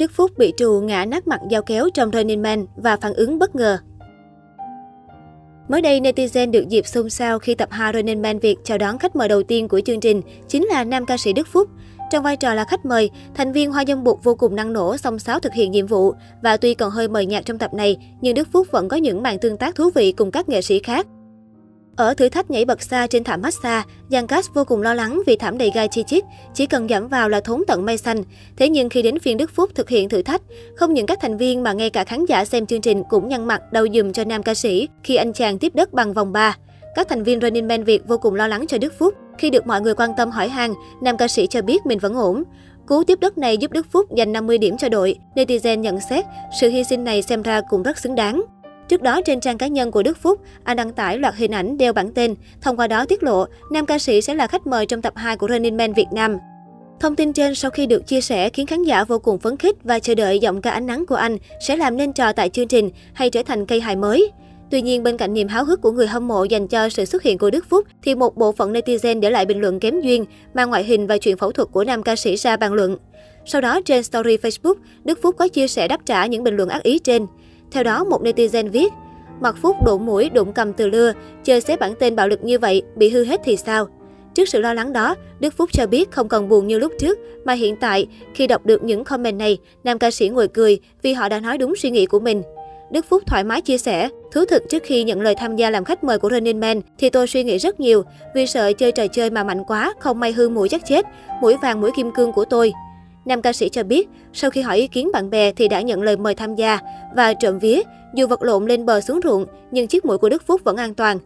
Đức Phúc bị trù ngã nát mặt dao kéo trong Running Man và phản ứng bất ngờ. Mới đây, netizen được dịp xôn xao khi tập 2 Running Man Việt chào đón khách mời đầu tiên của chương trình, chính là nam ca sĩ Đức Phúc. Trong vai trò là khách mời, thành viên Hoa dân Bụt vô cùng năng nổ, song sáo thực hiện nhiệm vụ. Và tuy còn hơi mờ nhạt trong tập này, nhưng Đức Phúc vẫn có những màn tương tác thú vị cùng các nghệ sĩ khác. Ở thử thách nhảy bật xa trên thảm massage, Giang Cast vô cùng lo lắng vì thảm đầy gai chi chít, chỉ cần giảm vào là thốn tận mây xanh. Thế nhưng khi đến phiên Đức Phúc thực hiện thử thách, không những các thành viên mà ngay cả khán giả xem chương trình cũng nhăn mặt đau dùm cho nam ca sĩ khi anh chàng tiếp đất bằng vòng 3. Các thành viên Running Man Việt vô cùng lo lắng cho Đức Phúc. Khi được mọi người quan tâm hỏi han, nam ca sĩ cho biết mình vẫn ổn. Cú tiếp đất này giúp Đức Phúc giành 50 điểm cho đội. Netizen nhận xét, sự hy sinh này xem ra cũng rất xứng đáng. Trước đó trên trang cá nhân của Đức Phúc, anh đăng tải loạt hình ảnh đeo bản tên, thông qua đó tiết lộ nam ca sĩ sẽ là khách mời trong tập 2 của Running Man Việt Nam. Thông tin trên sau khi được chia sẻ khiến khán giả vô cùng phấn khích và chờ đợi giọng ca ánh nắng của anh sẽ làm nên trò tại chương trình hay trở thành cây hài mới. Tuy nhiên, bên cạnh niềm háo hức của người hâm mộ dành cho sự xuất hiện của Đức Phúc, thì một bộ phận netizen để lại bình luận kém duyên, mang ngoại hình và chuyện phẫu thuật của nam ca sĩ ra bàn luận. Sau đó, trên story Facebook, Đức Phúc có chia sẻ đáp trả những bình luận ác ý trên. Theo đó, một netizen viết, Mặt Phúc đụng mũi, đụng cầm từ lưa, chơi xếp bản tên bạo lực như vậy, bị hư hết thì sao? Trước sự lo lắng đó, Đức Phúc cho biết không còn buồn như lúc trước, mà hiện tại, khi đọc được những comment này, nam ca sĩ ngồi cười vì họ đã nói đúng suy nghĩ của mình. Đức Phúc thoải mái chia sẻ, thú thực trước khi nhận lời tham gia làm khách mời của Running Man thì tôi suy nghĩ rất nhiều, vì sợ chơi trò chơi mà mạnh quá, không may hư mũi chắc chết, mũi vàng mũi kim cương của tôi. Nam ca sĩ cho biết, sau khi hỏi ý kiến bạn bè thì đã nhận lời mời tham gia và trộm vía, dù vật lộn lên bờ xuống ruộng, nhưng chiếc mũi của Đức Phúc vẫn an toàn.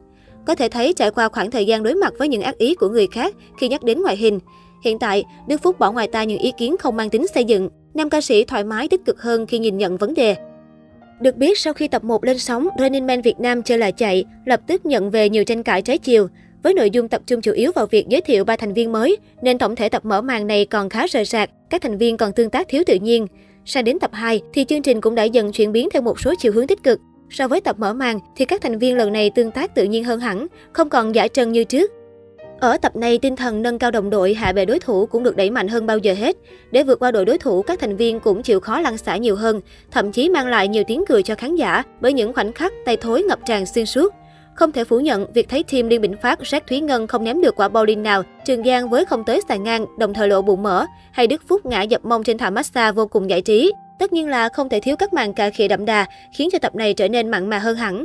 Có thể thấy trải qua khoảng thời gian đối mặt với những ác ý của người khác khi nhắc đến ngoại hình. Hiện tại, Đức Phúc bỏ ngoài tai những ý kiến không mang tính xây dựng. Nam ca sĩ thoải mái tích cực hơn khi nhìn nhận vấn đề. Được biết, sau khi tập 1 lên sóng, Running Man Việt Nam chơi là chạy, lập tức nhận về nhiều tranh cãi trái chiều. Với nội dung tập trung chủ yếu vào việc giới thiệu ba thành viên mới, nên tổng thể tập mở màn này còn khá rời rạc, các thành viên còn tương tác thiếu tự nhiên. Sang đến tập 2 thì chương trình cũng đã dần chuyển biến theo một số chiều hướng tích cực. So với tập mở màn thì các thành viên lần này tương tác tự nhiên hơn hẳn, không còn giả trân như trước. Ở tập này, tinh thần nâng cao đồng đội hạ bệ đối thủ cũng được đẩy mạnh hơn bao giờ hết. Để vượt qua đội đối thủ, các thành viên cũng chịu khó lăn xả nhiều hơn, thậm chí mang lại nhiều tiếng cười cho khán giả bởi những khoảnh khắc tay thối ngập tràn xuyên suốt. Không thể phủ nhận, việc thấy team Liên Bình Phát sát Thúy Ngân không ném được quả bowling nào, Trường Giang với không tới xà ngang, đồng thời lộ bụng mở, hay Đức Phúc ngã dập mông trên thảm massage vô cùng giải trí. Tất nhiên là không thể thiếu các màn cà khịa đậm đà, khiến cho tập này trở nên mặn mà hơn hẳn.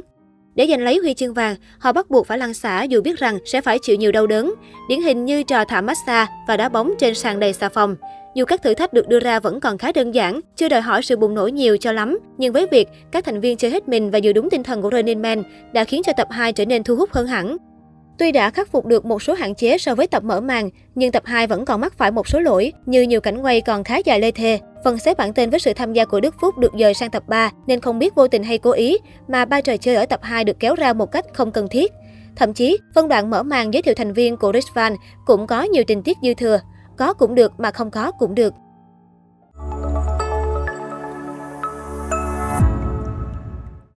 Để giành lấy huy chương vàng, họ bắt buộc phải lăn xả dù biết rằng sẽ phải chịu nhiều đau đớn, điển hình như trò thả massage và đá bóng trên sàn đầy xà phòng. Dù các thử thách được đưa ra vẫn còn khá đơn giản, chưa đòi hỏi sự bùng nổ nhiều cho lắm, nhưng với việc các thành viên chơi hết mình và giữ đúng tinh thần của Running Man đã khiến cho tập 2 trở nên thu hút hơn hẳn. Tuy đã khắc phục được một số hạn chế so với tập mở màn, nhưng tập 2 vẫn còn mắc phải một số lỗi, như nhiều cảnh quay còn khá dài lê thê. Phần xếp bản tên với sự tham gia của Đức Phúc được dời sang tập 3 nên không biết vô tình hay cố ý mà ba trò chơi ở tập 2 được kéo ra một cách không cần thiết. Thậm chí, phân đoạn mở màn giới thiệu thành viên của Rich Van cũng có nhiều tình tiết dư thừa. Có cũng được mà không có cũng được.